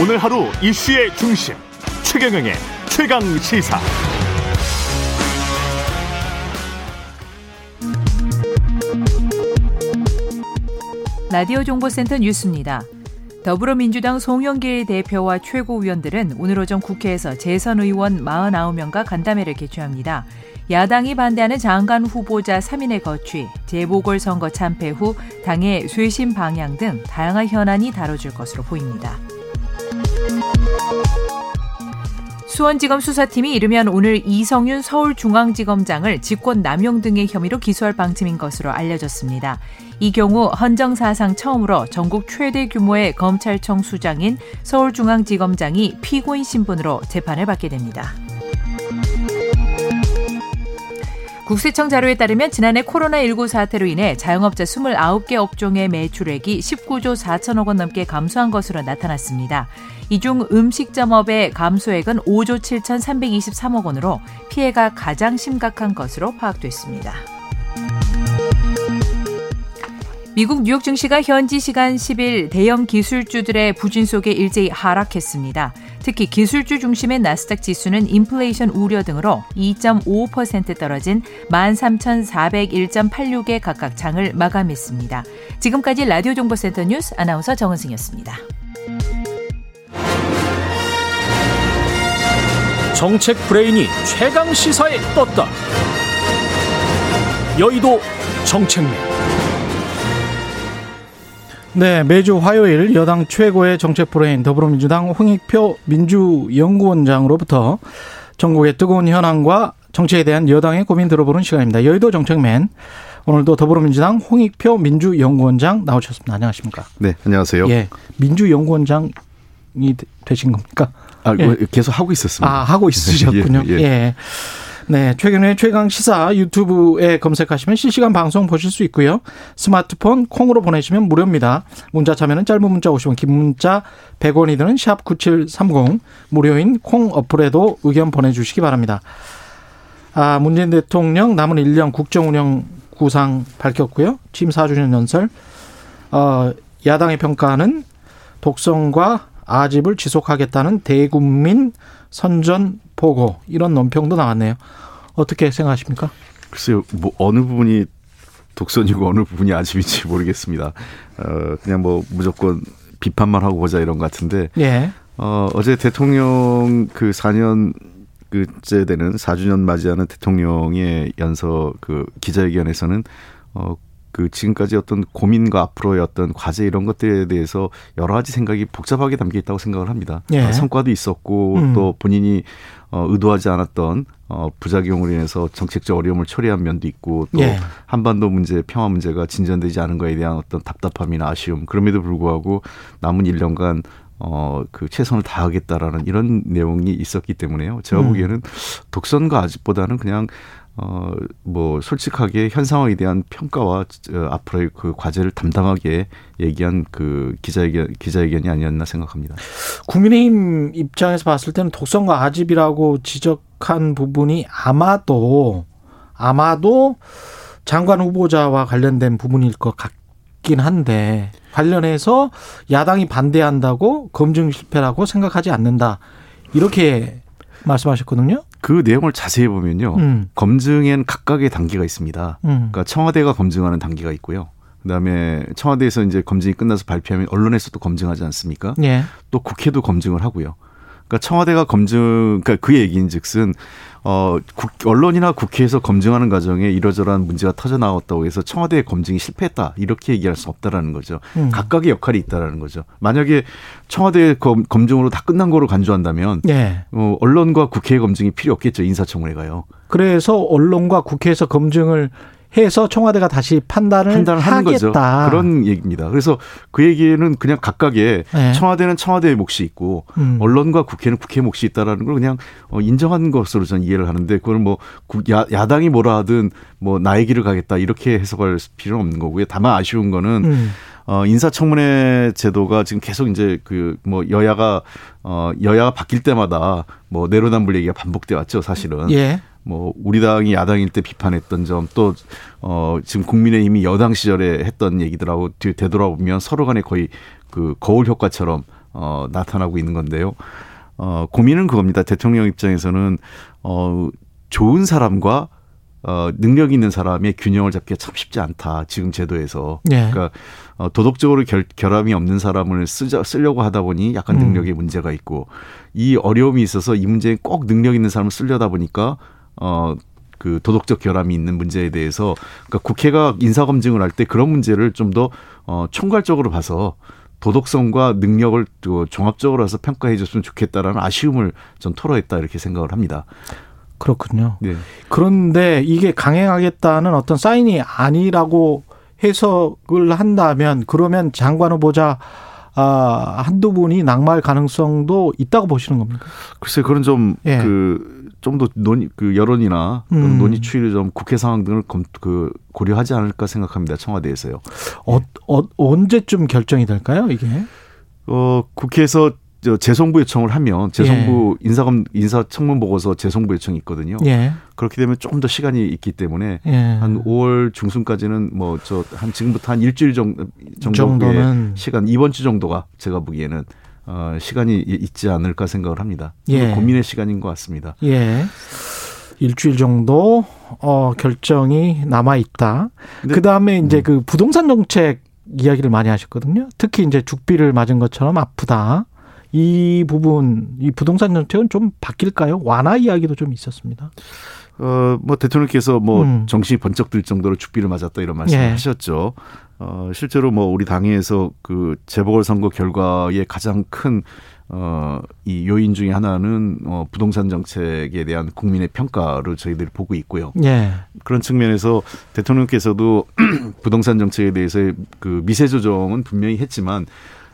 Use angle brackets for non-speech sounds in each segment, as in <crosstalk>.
오늘 하루 이슈의 중심 최경영의 최강 시사. 라디오 정보센터 뉴스입니다. 더불어민주당 송영길 대표와 최고위원들은 오늘 오전 국회에서 재선 의원 49명과 간담회를 개최합니다. 야당이 반대하는 장관 후보자 3인의 거취, 재보궐선거 참패 후 당의 쇄신 방향 등 다양한 현안이 다뤄질 것으로 보입니다. 수원지검 수사팀이 이르면 오늘 이성윤 서울중앙지검장을 직권 남용 등의 혐의로 기소할 방침인 것으로 알려졌습니다. 이 경우 헌정사상 처음으로 전국 최대 규모의 검찰청 수장인 서울중앙지검장이 피고인 신분으로 재판을 받게 됩니다. 국세청 자료에 따르면 지난해 코로나19 사태로 인해 자영업자 29개 업종의 매출액이 19조 4천억 원 넘게 감소한 것으로 나타났습니다. 이 중 음식점업의 감소액은 5조 7,323억 원으로 피해가 가장 심각한 것으로 파악됐습니다. 미국 뉴욕 증시가 현지 시간 10일 대형 기술주들의 부진 속에 일제히 하락했습니다. 특히 기술주 중심의 나스닥 지수는 인플레이션 우려 등으로 2.5% 떨어진 13,401.86에 각각 장을 마감했습니다. 지금까지 라디오 정보센터 뉴스 아나운서 정은승이었습니다. 정책 브레인이 최강 시사에 떴다. 여의도 정책맨. 네, 매주 화요일 여당 최고의 정책 브레인 더불어민주당 홍익표 민주연구원장으로부터 전국의 뜨거운 현안과 정책에 대한 여당의 고민 들어보는 시간입니다. 여의도 정책맨 오늘도 더불어민주당 홍익표 민주연구원장 나오셨습니다. 안녕하십니까? 네, 안녕하세요. 예, 민주연구원장이 되신 겁니까? 아, 예. 계속 하고 있었습니다. 아, 하고 있으셨군요. <laughs> 예. 예. 예. 네, 최근에 최강 시사 유튜브에 검색하시면 실시간 방송 보실 수 있고요. 스마트폰 콩으로 보내시면 무료입니다. 문자 참여는 짧은 문자 50원, 긴 문자 100원이 드는 샵 9730 무료인 콩 어플에도 의견 보내 주시기 바랍니다. 아, 문재인 대통령 남은 1년 국정 운영 구상 밝혔고요. 취임 4주년 연설. 어, 야당의 평가는 독성과 아집을 지속하겠다는 대국민 선전 보고 이런 논평도 나왔네요. 어떻게 생각하십니까? 글쎄요, 뭐 어느 부분이 독선이고 어느 부분이 아집인지 모르겠습니다. 어, 그냥 뭐 무조건 비판만 하고 보자 이런 것 같은데. 예. 어, 어제 대통령 그 4년 그째 되는 4주년 맞이하는 대통령의 연서 그 기자회견에서는 어, 그 지금까지 어떤 고민과 앞으로의 어떤 과제 이런 것들에 대해서 여러 가지 생각이 복잡하게 담겨 있다고 생각을 합니다. 예. 어, 성과도 있었고 음. 또 본인이 어, 의도하지 않았던 어, 부작용으로 인해서 정책적 어려움을 초래한 면도 있고 또 예. 한반도 문제, 평화 문제가 진전되지 않은 거에 대한 어떤 답답함이나 아쉬움 그럼에도 불구하고 남은 1년간 어, 그 최선을 다하겠다라는 이런 내용이 있었기 때문에요. 제가 음. 보기에는 독선과 아직보다는 그냥 어, 뭐, 솔직하게 현 상황에 대한 평가와 어, 앞으로의 그 과제를 담당하게 얘기한 그 기자회견, 기자회견이 아니었나 생각합니다. 국민의힘 입장에서 봤을 때는 독선과 아집이라고 지적한 부분이 아마도, 아마도 장관 후보자와 관련된 부분일 것 같긴 한데, 관련해서 야당이 반대한다고 검증 실패라고 생각하지 않는다. 이렇게 말씀하셨거든요. 그 내용을 자세히 보면요. 음. 검증엔 각각의 단계가 있습니다. 음. 그러니까 청와대가 검증하는 단계가 있고요. 그다음에 청와대에서 이제 검증이 끝나서 발표하면 언론에서도 검증하지 않습니까? 예. 또 국회도 검증을 하고요. 그러니까 청와대가 검증, 그러니까 그 얘기인즉슨 어 국, 언론이나 국회에서 검증하는 과정에 이러저러한 문제가 터져 나왔다고 해서 청와대의 검증이 실패했다 이렇게 얘기할 수 없다라는 거죠. 음. 각각의 역할이 있다라는 거죠. 만약에 청와대 검, 검증으로 다 끝난 거로 간주한다면 네. 어, 언론과 국회의 검증이 필요 없겠죠 인사청문회가요. 그래서 언론과 국회에서 검증을 해서 청와대가 다시 판단을, 판단을 하는 거죠. 그런 얘기입니다. 그래서 그 얘기는 그냥 각각의 네. 청와대는 청와대의 몫이 있고 음. 언론과 국회는 국회 몫이 있다라는 걸 그냥 어, 인정한 것으로 저는 이해를 하는데 그걸 뭐 야, 야당이 뭐라 하든 뭐 나의 길을 가겠다 이렇게 해석할 필요는 없는 거고요. 다만 아쉬운 거는 음. 어, 인사청문회 제도가 지금 계속 이제 그 뭐 여야가 어, 여야가 바뀔 때마다 뭐 내로남불 얘기가 반복돼 왔죠, 사실은. 예. 뭐 우리 당이 야당일 때 비판했던 점 또 어 지금 국민의힘이 여당 시절에 했던 얘기들하고 되돌아보면 서로 간에 거의 그 거울 효과처럼 어, 나타나고 있는 건데요. 어, 고민은 그겁니다. 대통령 입장에서는 어, 좋은 사람과 어, 능력 있는 사람의 균형을 잡기가 참 쉽지 않다. 지금 제도에서. 네. 그러니까 어, 도덕적으로 결, 결함이 없는 사람을 쓰자, 쓰려고 하다 보니 약간 음. 능력에 음. 문제가 있고 이 어려움이 있어서 이 문제에 꼭 능력 있는 사람을 쓰려다 보니까 어, 그 도덕적 결함이 있는 문제에 대해서 그러니까 국회가 인사 검증을 할 때 그런 문제를 좀 더 어, 총괄적으로 봐서 도덕성과 능력을 종합적으로 해서 평가해 줬으면 좋겠다라는 아쉬움을 좀 토로했다 이렇게 생각을 합니다. 그렇군요. 네. 그런데 이게 강행하겠다는 어떤 사인이 아니라고 해석을 한다면 그러면 장관 후보자 아, 한두 분이 낙마할 가능성도 있다고 보시는 겁니까? 글쎄, 그런 좀, 예. 그, 좀더 논의, 그 여론이나 음. 논의 추이를 좀 국회 상황 등을 검, 그, 고려하지 않을까 생각합니다. 청와대에서요. 어, 어, 언제쯤 결정이 될까요, 이게? 어, 국회에서 저 재송부 요청을 하면 재송부 예. 인사검 인사청문 보고서 재송부 요청이 있거든요. 예. 그렇게 되면 조금 더 시간이 있기 때문에 예. 한 5월 중순까지는 뭐 저 한 지금부터 한 일주일 정도 정도의 시간 이번 주 정도가 제가 보기에는 어 시간이 있지 않을까 생각을 합니다. 예. 고민의 시간인 것 같습니다. 예. 일주일 정도 어 결정이 남아 있다. 그 다음에 이제 음. 그 부동산 정책 이야기를 많이 하셨거든요. 특히 이제 죽비를 맞은 것처럼 아프다. 이 부분 이 부동산 정책은 좀 바뀔까요? 완화 이야기도 좀 있었습니다. 어, 뭐 대통령께서 뭐 음. 정신이 번쩍 들 정도로 죽비를 맞았다 이런 말씀을 예. 하셨죠. 어, 실제로 뭐 우리 당에서 그 재보궐 선거 결과의 가장 큰 어, 이 요인 중에 하나는 어, 부동산 정책에 대한 국민의 평가를 저희들이 보고 있고요. 예. 그런 측면에서 대통령께서도 <clears throat> 부동산 정책에 대해서 그 미세 조정은 분명히 했지만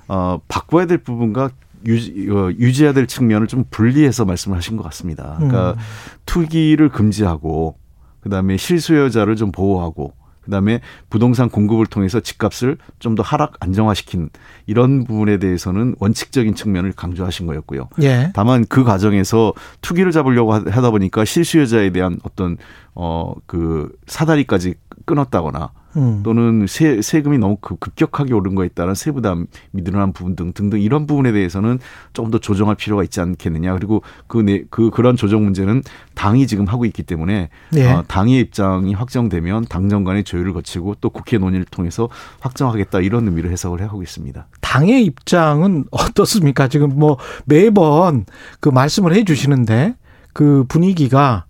어, 바꿔야 될 부분과 유지, 어, 유지해야 될 측면을 좀 분리해서 말씀을 하신 것 같습니다. 그러니까 음. 투기를 금지하고 그다음에 실수요자를 좀 보호하고 그다음에 부동산 공급을 통해서 집값을 좀 더 하락 안정화시킨 이런 부분에 대해서는 원칙적인 측면을 강조하신 거였고요. 예. 다만 그 과정에서 투기를 잡으려고 하다 보니까 실수요자에 대한 어떤 어그 사다리까지 끊었다거나 음. 또는 세, 세금이 너무 급격하게 오른 거에 따른 세부담이 늘어난 부분 등 등등 이런 부분에 대해서는 조금 더 조정할 필요가 있지 않겠느냐. 그리고 그, 네, 그 그런 조정 문제는 당이 지금 하고 있기 때문에 네. 어, 당의 입장이 확정되면 당정 간의 조율을 거치고 또 국회 논의를 통해서 확정하겠다 이런 의미로 해석을 하고 있습니다. 당의 입장은 어떻습니까? 지금 뭐 매번 그 말씀을 해 주시는데 그 분위기가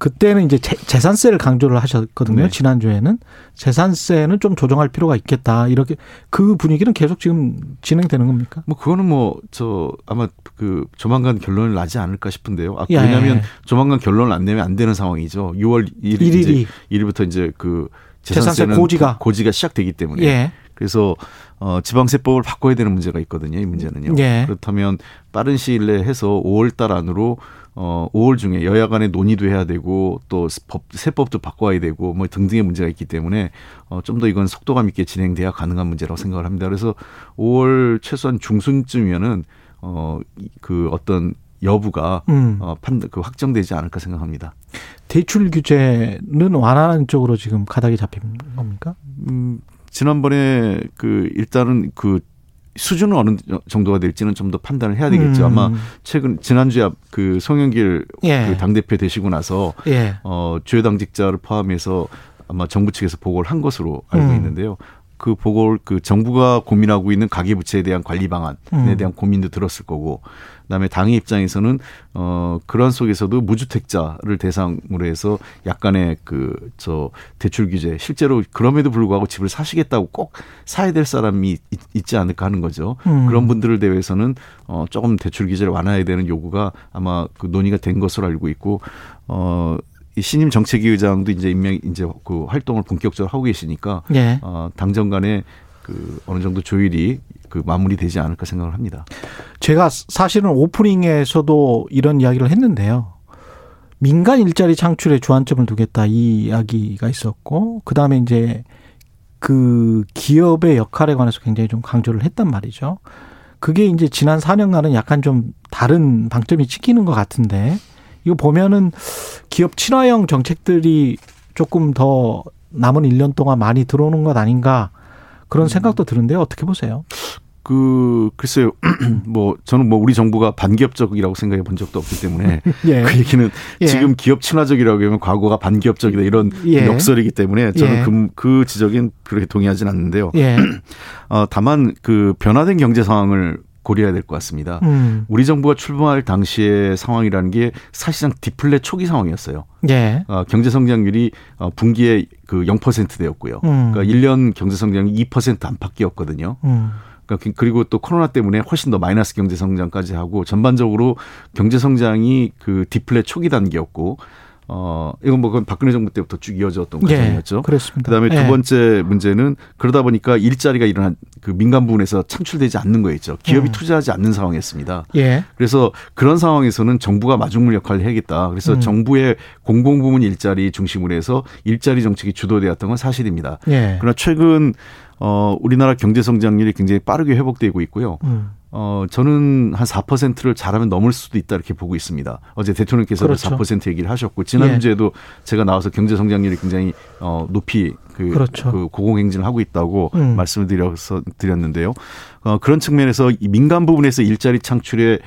그때는 이제 재산세를 강조를 하셨거든요. 네. 지난주에는 재산세는 좀 조정할 필요가 있겠다. 이렇게 그 분위기는 계속 지금 진행되는 겁니까? 뭐 그거는 뭐 저 아마 그 조만간 결론을 나지 않을까 싶은데요. 아, 왜냐하면 예. 조만간 결론을 안 내면 안 되는 상황이죠. 6월 1일 1일이 1일부터 이제 그 재산세는 고지가 고지가 시작되기 때문에 예. 그래서 어 지방세법을 바꿔야 되는 문제가 있거든요. 이 문제는요. 예. 그렇다면 빠른 시일 내에 해서 5월 달 안으로 어 5월 중에 여야 간에 논의도 해야 되고 또 법, 세법도 바꿔야 되고 뭐 등등의 문제가 있기 때문에 어 좀 더 이건 속도감 있게 진행돼야 가능한 문제라고 생각을 합니다. 그래서 5월 최소한 중순쯤이면은 어그 어떤 여부가 음. 어, 판, 그 확정되지 않을까 생각합니다. 대출 규제는 완화하는 쪽으로 지금 가닥이 잡힌 겁니까? 음, 지난번에 그 일단은 그 수준은 어느 정도가 될지는 좀 더 판단을 해야 되겠죠. 음. 아마 최근 지난주에 그 송영길 예. 그 당 대표 되시고 나서 예. 어 주요 당직자를 포함해서 아마 정부 측에서 보고를 한 것으로 알고 음. 있는데요. 그 보고를 그 정부가 고민하고 있는 가계부채에 대한 관리 방안에 음. 대한 고민도 들었을 거고 그다음에 당의 입장에서는 어 그런 속에서도 무주택자를 대상으로 해서 약간의 그 저 대출 규제 실제로 그럼에도 불구하고 집을 사시겠다고 꼭 사야 될 사람이 있, 지 않을까 하는 거죠. 음. 그런 분들을 대해서는 어 조금 대출 규제를 완화해야 되는 요구가 아마 그 논의가 된 것으로 알고 있고 어이 신임 정책위 의장도 이제 임명 이제 그 활동을 본격적으로 하고 계시니까 예. 어, 당정 간에 그 어느 정도 조율이 그 마무리되지 않을까 생각을 합니다. 제가 사실은 오프닝에서도 이런 이야기를 했는데요. 민간 일자리 창출에 주안점을 두겠다 이 이야기가 있었고 그 다음에 이제 그 기업의 역할에 관해서 굉장히 좀 강조를 했단 말이죠. 그게 이제 지난 4년간은 약간 좀 다른 방점이 찍히는 것 같은데 이거 보면은 기업 친화형 정책들이 조금 더 남은 1년 동안 많이 들어오는 것 아닌가 그런 음. 생각도 드는데요. 어떻게 보세요? 그 글쎄요 <clears throat> 뭐 저는 뭐 우리 정부가 반기업적이라고 생각해 본 적도 없기 때문에 <laughs> 예. 그 얘기는 예. 지금 기업 친화적이라고 하면 과거가 반기업적이다 이런 예. 역설이기 때문에 저는 예. 그, 그 지적인 그렇게 동의하진 않는데요. 예. <clears throat> 어, 다만 그 변화된 경제 상황을 고려해야 될 것 같습니다. 음. 우리 정부가 출범할 당시의 상황이라는 게 사실상 디플레 초기 상황이었어요. 예. 어, 경제 성장률이 어, 분기에 그 0%대였고요. 음. 그러니까 1년 경제 성장이 2% 안팎이었거든요. 음. 그러니까 그리고 또 코로나 때문에 훨씬 더 마이너스 경제 성장까지 하고 전반적으로 경제 성장이 그 디플레 초기 단계였고 어, 이건 뭐 그건 박근혜 정부 때부터 쭉 이어졌던 예, 과정이었죠. 예, 그렇습니다. 그다음에 두 예. 번째 문제는 그러다 보니까 일자리가 일어난 그 민간 부분에서 창출되지 않는 거였죠. 기업이 음. 투자하지 않는 상황이었습니다. 예. 그래서 그런 상황에서는 정부가 마중물 역할을 해야겠다. 그래서 음. 정부의 공공부문 일자리 중심으로 해서 일자리 정책이 주도되었던 건 사실입니다. 예. 그러나 최근 어, 우리나라 경제 성장률이 굉장히 빠르게 회복되고 있고요. 음. 어, 저는 한 4%를 잘하면 넘을 수도 있다 이렇게 보고 있습니다. 어제 대통령께서도 그렇죠. 4% 얘기를 하셨고 지난주에도 예. 제가 나와서 경제 성장률이 굉장히 어, 높이 그, 그렇죠. 그 고공행진을 하고 있다고 음. 말씀을 드려서 드렸는데요. 어, 그런 측면에서 이 민간 부분에서 일자리 창출의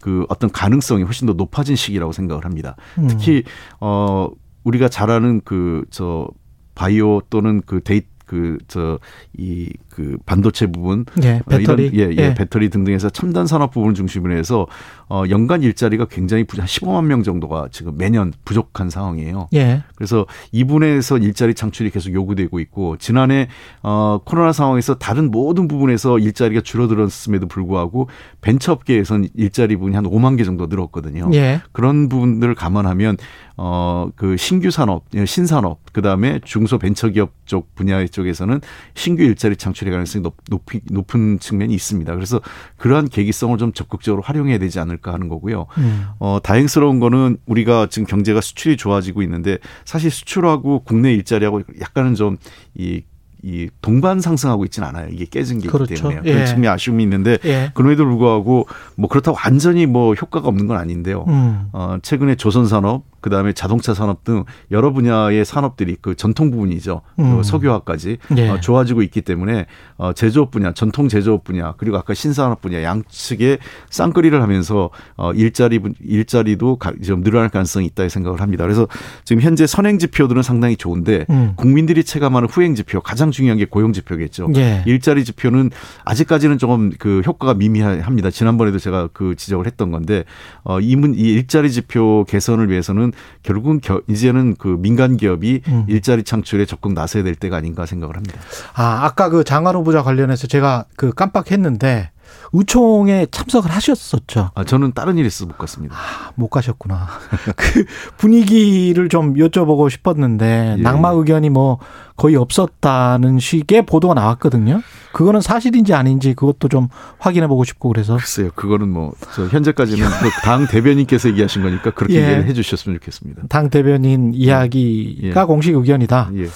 그 어떤 가능성이 훨씬 더 높아진 시기라고 생각을 합니다. 음. 특히 어 우리가 잘 아는 그 저 바이오 또는 그 데이 그저이 그 반도체 부분, 예, 배터리, 이런, 예, 예, 예, 배터리 등등해서 첨단 산업 부분을 중심으로 해서 어 연간 일자리가 굉장히 부한 15만 명 정도가 지금 매년 부족한 상황이에요. 예. 그래서 이 분에서 일자리 창출이 계속 요구되고 있고 지난해 어 코로나 상황에서 다른 모든 부분에서 일자리가 줄어들었음에도 불구하고 벤처업계에선 일자리 부분이 한 5만 개 정도 늘었거든요. 예. 그런 부분들을 감안하면 어 그 신규 산업, 신산업, 그 다음에 중소 벤처기업 쪽 분야 쪽에서는 신규 일자리 창출이 될 가능성이 높, 높이, 높은 측면이 있습니다. 그래서 그러한 계기성을 좀 적극적으로 활용해야 되지 않을까 하는 거고요. 음. 어, 다행스러운 거는 우리가 지금 경제가 수출이 좋아지고 있는데 사실 수출하고 국내 일자리하고 약간은 좀 이 이 동반 상승하고 있지는 않아요. 이게 깨진 게 그렇죠. 때문에 그런 예. 측면 아쉬움이 있는데 예. 그럼에도 불구하고 뭐 그렇다고 완전히 뭐 효과가 없는 건 아닌데요. 음. 어, 최근에 조선 산업 그다음에 자동차 산업 등 여러 분야의 산업들이 그 전통 부분이죠. 음. 석유화까지 예. 어, 좋아지고 있기 때문에 어, 제조업 분야, 전통 제조업 분야 그리고 아까 신산업 분야 양측에 쌍끌이를 하면서 어, 일자리 일자리도 좀 늘어날 가능성이 있다 생각을 합니다. 그래서 지금 현재 선행 지표들은 상당히 좋은데 음. 국민들이 체감하는 후행 지표 가장 중요한 게 고용 지표겠죠. 예. 일자리 지표는 아직까지는 조금 그 효과가 미미합니다. 지난번에도 제가 그 지적을 했던 건데 어, 이문 이 일자리 지표 개선을 위해서는 결국은 겨, 이제는 그 민간 기업이 음. 일자리 창출에 적극 나서야 될 때가 아닌가 생각을 합니다. 아, 아까 그 장관 후보자 관련해서 제가 그 깜빡했는데 우총에 참석을 하셨었죠. 아, 저는 다른 일 있어서 못 갔습니다. 아, 못 가셨구나. <laughs> 그 분위기를 좀 여쭤보고 싶었는데 예. 낙마 의견이 뭐 거의 없었다는 식의 보도가 나왔거든요. 그거는 사실인지 아닌지 그것도 좀 확인해 보고 싶고 그래서. 글쎄요. 그거는 뭐 현재까지는 그 <laughs> 당 대변인께서 얘기하신 거니까 그렇게 예. 얘기해 주셨으면 좋겠습니다. 당 대변인 이야기가 예. 공식 의견이다. 예.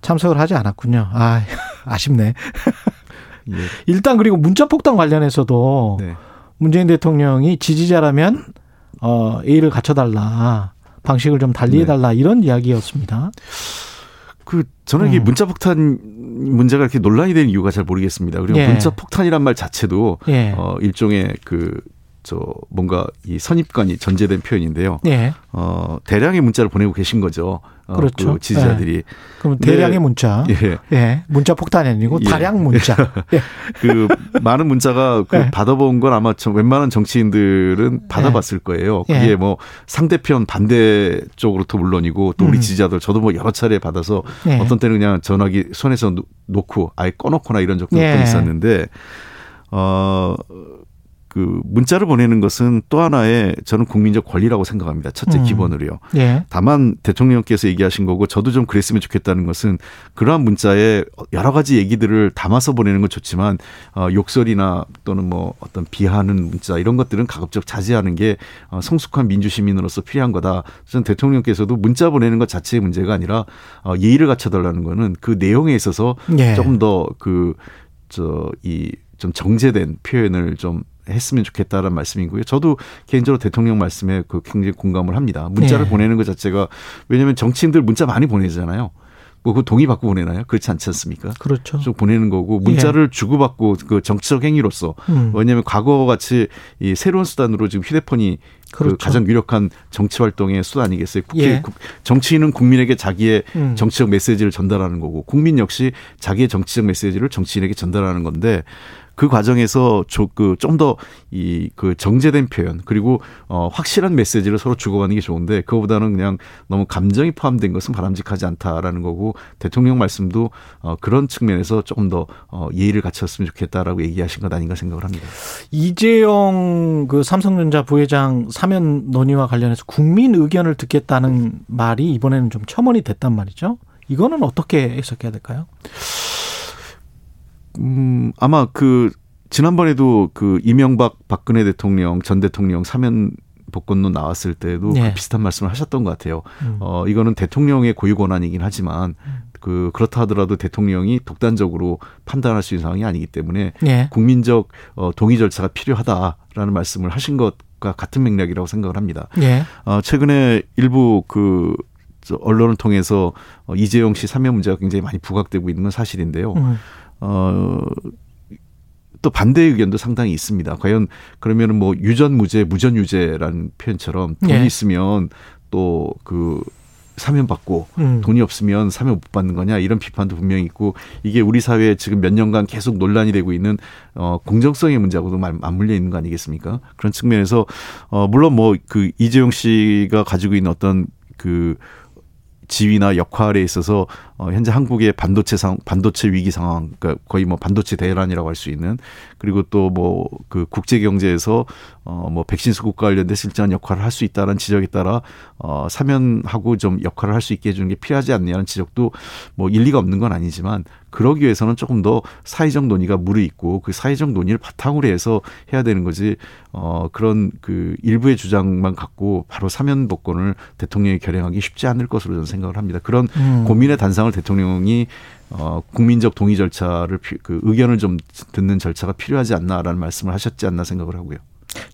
참석을 하지 않았군요. 아, <laughs> 아쉽네. 예. 일단 그리고 문자 폭탄 관련해서도 네. 문재인 대통령이 지지자라면 어 A를 갖춰달라 방식을 좀 달리해달라 네. 이런 이야기였습니다. 그 저는 이게 음. 문자 폭탄 문제가 이렇게 논란이 되는 이유가 잘 모르겠습니다. 그리고 예. 문자 폭탄이란 말 자체도 예. 어 일종의 그 저 뭔가 이 선입관이 전제된 표현인데요. 예. 어 대량의 문자를 보내고 계신 거죠. 어, 그렇죠. 그 지지자들이. 예. 그럼 대량의 네. 문자. 예. 예. 문자 폭탄이 아니고 예. 다량 문자. 예. <laughs> 그 많은 문자가 그 예. 받아본 건 아마 좀 웬만한 정치인들은 받아봤을 거예요. 그게 뭐 상대편 반대 쪽으로도 물론이고 또 우리 음. 지지자들 저도 뭐 여러 차례 받아서 어떤 때는 그냥 전화기 손에서 놓고 아예 꺼놓거나 이런 적도 예. 있었는데 어. 그 문자를 보내는 것은 또 하나의 저는 국민적 권리라고 생각합니다. 첫째 음. 기본으로요. 예. 다만 대통령께서 얘기하신 거고 저도 좀 그랬으면 좋겠다는 것은 그러한 문자에 여러 가지 얘기들을 담아서 보내는 건 좋지만 어, 욕설이나 또는 뭐 어떤 비하하는 문자 이런 것들은 가급적 자제하는 게 어, 성숙한 민주 시민으로서 필요한 거다. 저는 대통령께서도 문자 보내는 것 자체의 문제가 아니라 어, 예의를 갖춰달라는 거는 그 내용에 있어서 예. 조금 더그 저이 좀 정제된 표현을 좀 했으면 좋겠다라는 말씀이고요. 저도 개인적으로 대통령 말씀에 그 굉장히 공감을 합니다. 문자를 네. 보내는 것 자체가 왜냐하면 정치인들 문자 많이 보내잖아요. 뭐그 동의 받고 보내나요? 그렇지 않지 않습니까? 그렇죠. 쭉 보내는 거고 문자를 예. 주고받고 그 정치적 행위로서 음. 왜냐하면 과거 같이 이 새로운 수단으로 지금 휴대폰이 그 그렇죠. 그 가장 유력한 정치 활동의 수단이겠어요. 국회 예. 정치인은 국민에게 자기의 음. 정치적 메시지를 전달하는 거고 국민 역시 자기의 정치적 메시지를 정치인에게 전달하는 건데 그 과정에서 그좀 더이그 정제된 표현 그리고 어 확실한 메시지를 서로 주고받는 게 좋은데 그거보다는 그냥 너무 감정이 포함된 것은 바람직하지 않다라는 거고 대통령 말씀도 어 그런 측면에서 조금 더 어 예의를 갖췄으면 좋겠다라고 얘기하신 것 아닌가 생각을 합니다. 이재용 그 삼성전자 부회장 사면 논의와 관련해서 국민 의견을 듣겠다는 말이 이번에는 좀 첨언이 됐단 말이죠. 이거는 어떻게 해석해야 될까요? 음, 아마 그 지난번에도 그 이명박 박근혜 대통령 전 대통령 사면 복권론 나왔을 때도 네. 그 비슷한 말씀을 하셨던 것 같아요. 음. 어, 이거는 대통령의 고유 권한이긴 하지만 그 그렇다 하더라도 대통령이 독단적으로 판단할 수 있는 상황이 아니기 때문에 네. 국민적 어, 동의 절차가 필요하다라는 말씀을 하신 것과 같은 맥락이라고 생각을 합니다. 네. 어, 최근에 일부 그 언론을 통해서 어, 이재용 씨 사면 문제가 굉장히 많이 부각되고 있는 건 사실인데요. 음. 어, 또 반대 의견도 상당히 있습니다. 과연 그러면은 뭐 유전 무죄, 무전 유죄라는 표현처럼 돈이 네. 있으면 또그 사면 받고 음. 돈이 없으면 사면 못 받는 거냐 이런 비판도 분명히 있고 이게 우리 사회에 지금 몇 년간 계속 논란이 되고 있는 어 공정성의 문제하고도 맞물려 있는 거 아니겠습니까? 그런 측면에서 어 물론 뭐 그 이재용 씨가 가지고 있는 어떤 그 지위나 역할에 있어서 어, 현재 한국의 반도체 상 반도체 위기 상황, 그러니까 거의 뭐 반도체 대란이라고 할 수 있는 그리고 또 뭐 그 국제 경제에서 어뭐 백신 수급과 관련된 실질적인 역할을 할 수 있다는 지적에 따라 어 사면하고 좀 역할을 할 수 있게 해주는 게 필요하지 않냐는 지적도 뭐 일리가 없는 건 아니지만 그러기 위해서는 조금 더 사회적 논의가 무르익고 그 사회적 논의를 바탕으로 해서 해야 되는 거지 어 그런 그 일부의 주장만 갖고 바로 사면 복권을 대통령이 결행하기 쉽지 않을 것으로 저는 생각을 합니다. 그런 음. 고민의 단상을 대통령이 어, 국민적 동의 절차를 그 의견을 좀 듣는 절차가 필요하지 않나라는 말씀을 하셨지 않나 생각을 하고요.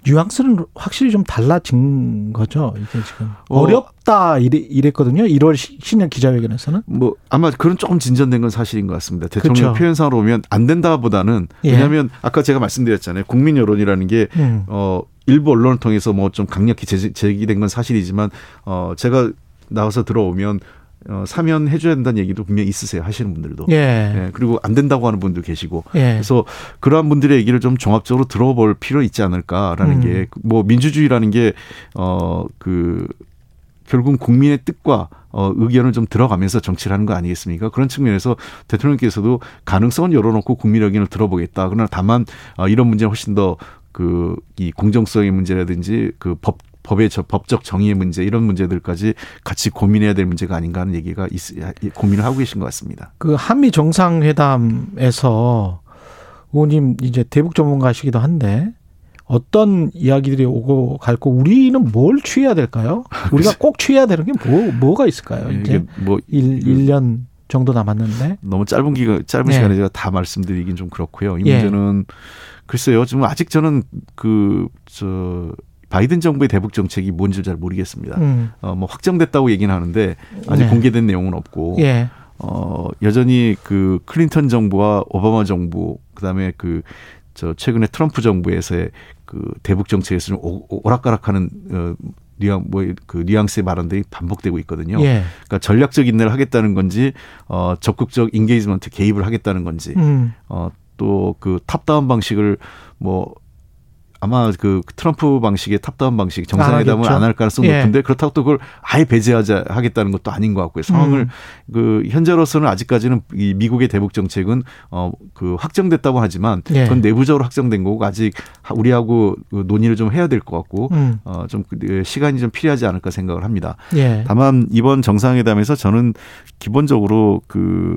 뉘앙스는 확실히 좀 달라진 거죠. 이게 지금 어, 어렵다 이래, 이랬거든요. 1월 신년 기자회견에서는 뭐 아마 그런 조금 진전된 건 사실인 것 같습니다. 대통령 그렇죠. 표현상으로 보면 안 된다보다는 예. 왜냐하면 아까 제가 말씀드렸잖아요. 국민 여론이라는 게 음. 어, 일부 언론을 통해서 뭐 좀 강력히 제기된 건 사실이지만 어, 제가 나와서 들어오면 어, 사면 해줘야 된다는 얘기도 분명히 있으세요 하시는 분들도. 예. 예. 그리고 안 된다고 하는 분도 계시고. 예. 그래서 그러한 분들의 얘기를 좀 종합적으로 들어볼 필요 있지 않을까라는 음. 게뭐 민주주의라는 게어그 결국 국민의 뜻과 어, 의견을 좀 들어가면서 정치를 하는 거 아니겠습니까? 그런 측면에서 대통령께서도 가능성은 열어놓고 국민 의견을 들어보겠다. 그러나 다만 어, 이런 문제는 훨씬 더 그 이 공정성의 문제라든지 그 법 법의 저, 법적 정의의 문제 이런 문제들까지 같이 고민해야 될 문제가 아닌가 하는 얘기가 있, 고민을 하고 계신 것 같습니다. 그 한미 정상회담에서 의원님 이제 대북 전문가시기도 한데 어떤 이야기들이 오고 갈고 우리는 뭘 취해야 될까요? <laughs> 우리가 꼭 취해야 되는 게 뭐, 뭐가 있을까요? 이제 뭐 1, 1년 그 정도 남았는데 너무 짧은 기간 짧은 네. 시간에 제가 다 말씀드리긴 좀 그렇고요. 이 예. 문제는 글쎄요. 지금 아직 저는 그 저 바이든 정부의 대북 정책이 뭔지 잘 모르겠습니다. 음. 어, 뭐 확정됐다고 얘기는 하는데 아직 네. 공개된 내용은 없고 예. 어, 여전히 그 클린턴 정부와 오바마 정부 그다음에 그 저 최근에 트럼프 정부에서의 그 대북 정책에서 좀 오락가락하는 어 뉘앙 뭐그 뉘앙스의 발언들이 반복되고 있거든요. 예. 그러니까 전략적 인내를 하겠다는 건지 어 적극적 engagement 개입을 하겠다는 건지 음. 어또 그 top-down 방식을 뭐 아마 그 트럼프 방식의 탑다운 방식 정상회담을 안 할 가능성이 예. 높은데 그렇다고 또 그걸 아예 배제하자 하겠다는 것도 아닌 것 같고요. 상황을 음. 그 현재로서는 아직까지는 이 미국의 대북 정책은 어그 확정됐다고 하지만 예. 그건 내부적으로 확정된 거고 아직 우리하고 그 논의를 좀 해야 될 것 같고 음. 어좀 그 시간이 좀 필요하지 않을까 생각을 합니다. 예. 다만 이번 정상회담에서 저는 기본적으로 그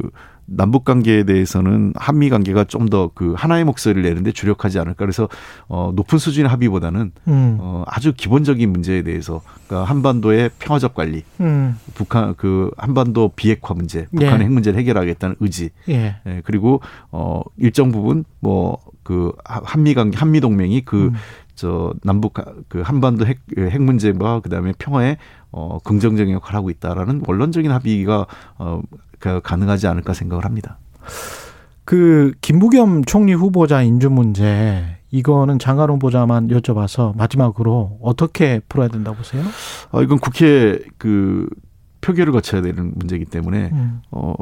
남북 관계에 대해서는 한미 관계가 좀 더 그 하나의 목소리를 내는데 주력하지 않을까 그래서 어 높은 수준의 합의보다는 음. 어 아주 기본적인 문제에 대해서 그러니까 한반도의 평화적 관리, 음. 북한 그 한반도 비핵화 문제, 북한의 예. 핵 문제를 해결하겠다는 의지, 예. 예. 그리고 어 일정 부분 뭐 그 한미 관계 한미 동맹이 그 음. 저 남북 그 한반도 핵, 핵 문제와 그다음에 평화에 어 긍정적인 역할을 하고 있다라는 원론적인 합의가 어 가능하지 않을까 생각을 합니다. 그 김부겸 총리 후보자 인준 문제 이거는 장관 후보자만 여쭤봐서 마지막으로 어떻게 풀어야 된다고 보세요? 아, 이건 국회 그 표결을 거쳐야 되는 문제이기 때문에 음. 어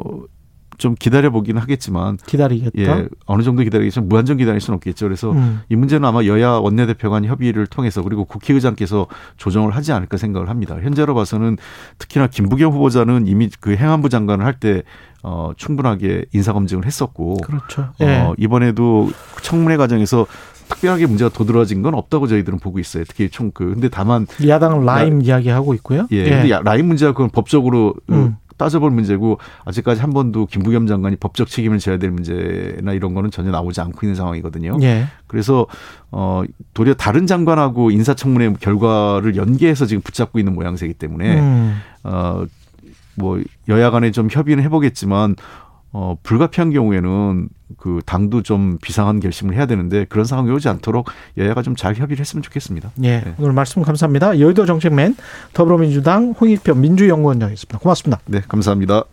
좀 기다려 보긴 하겠지만 기다리겠다. 예, 어느 정도 기다리겠지만 무한정 기다릴 수는 없겠죠. 그래서 음. 이 문제는 아마 여야 원내대표 간 협의를 통해서 그리고 국회의장께서 조정을 하지 않을까 생각을 합니다. 현재로 봐서는 특히나 김부겸 후보자는 이미 그 행안부 장관을 할 때 어, 충분하게 인사 검증을 했었고. 그렇죠. 예. 어, 이번에도 청문회 과정에서 특별하게 문제가 도드라진 건 없다고 저희들은 보고 있어요. 특히 총그 근데 다만 야당 라임 라, 이야기하고 있고요. 예. 예. 근데 라임 문제가 그건 법적으로 음. 따져볼 문제고 아직까지 한 번도 김부겸 장관이 법적 책임을 져야 될 문제나 이런 거는 전혀 나오지 않고 있는 상황이거든요. 예. 그래서 어 도리어 다른 장관하고 인사청문회 결과를 연계해서 지금 붙잡고 있는 모양새이기 때문에 음. 어뭐 여야 간에 좀 협의는 해보겠지만 어, 불가피한 경우에는 그 당도 좀 비상한 결심을 해야 되는데 그런 상황이 오지 않도록 여야가 좀 잘 협의를 했으면 좋겠습니다. 예. 네. 오늘 말씀 감사합니다. 여의도 정책맨 더불어민주당 홍익표 민주연구원장이었습니다. 고맙습니다. 네, 감사합니다.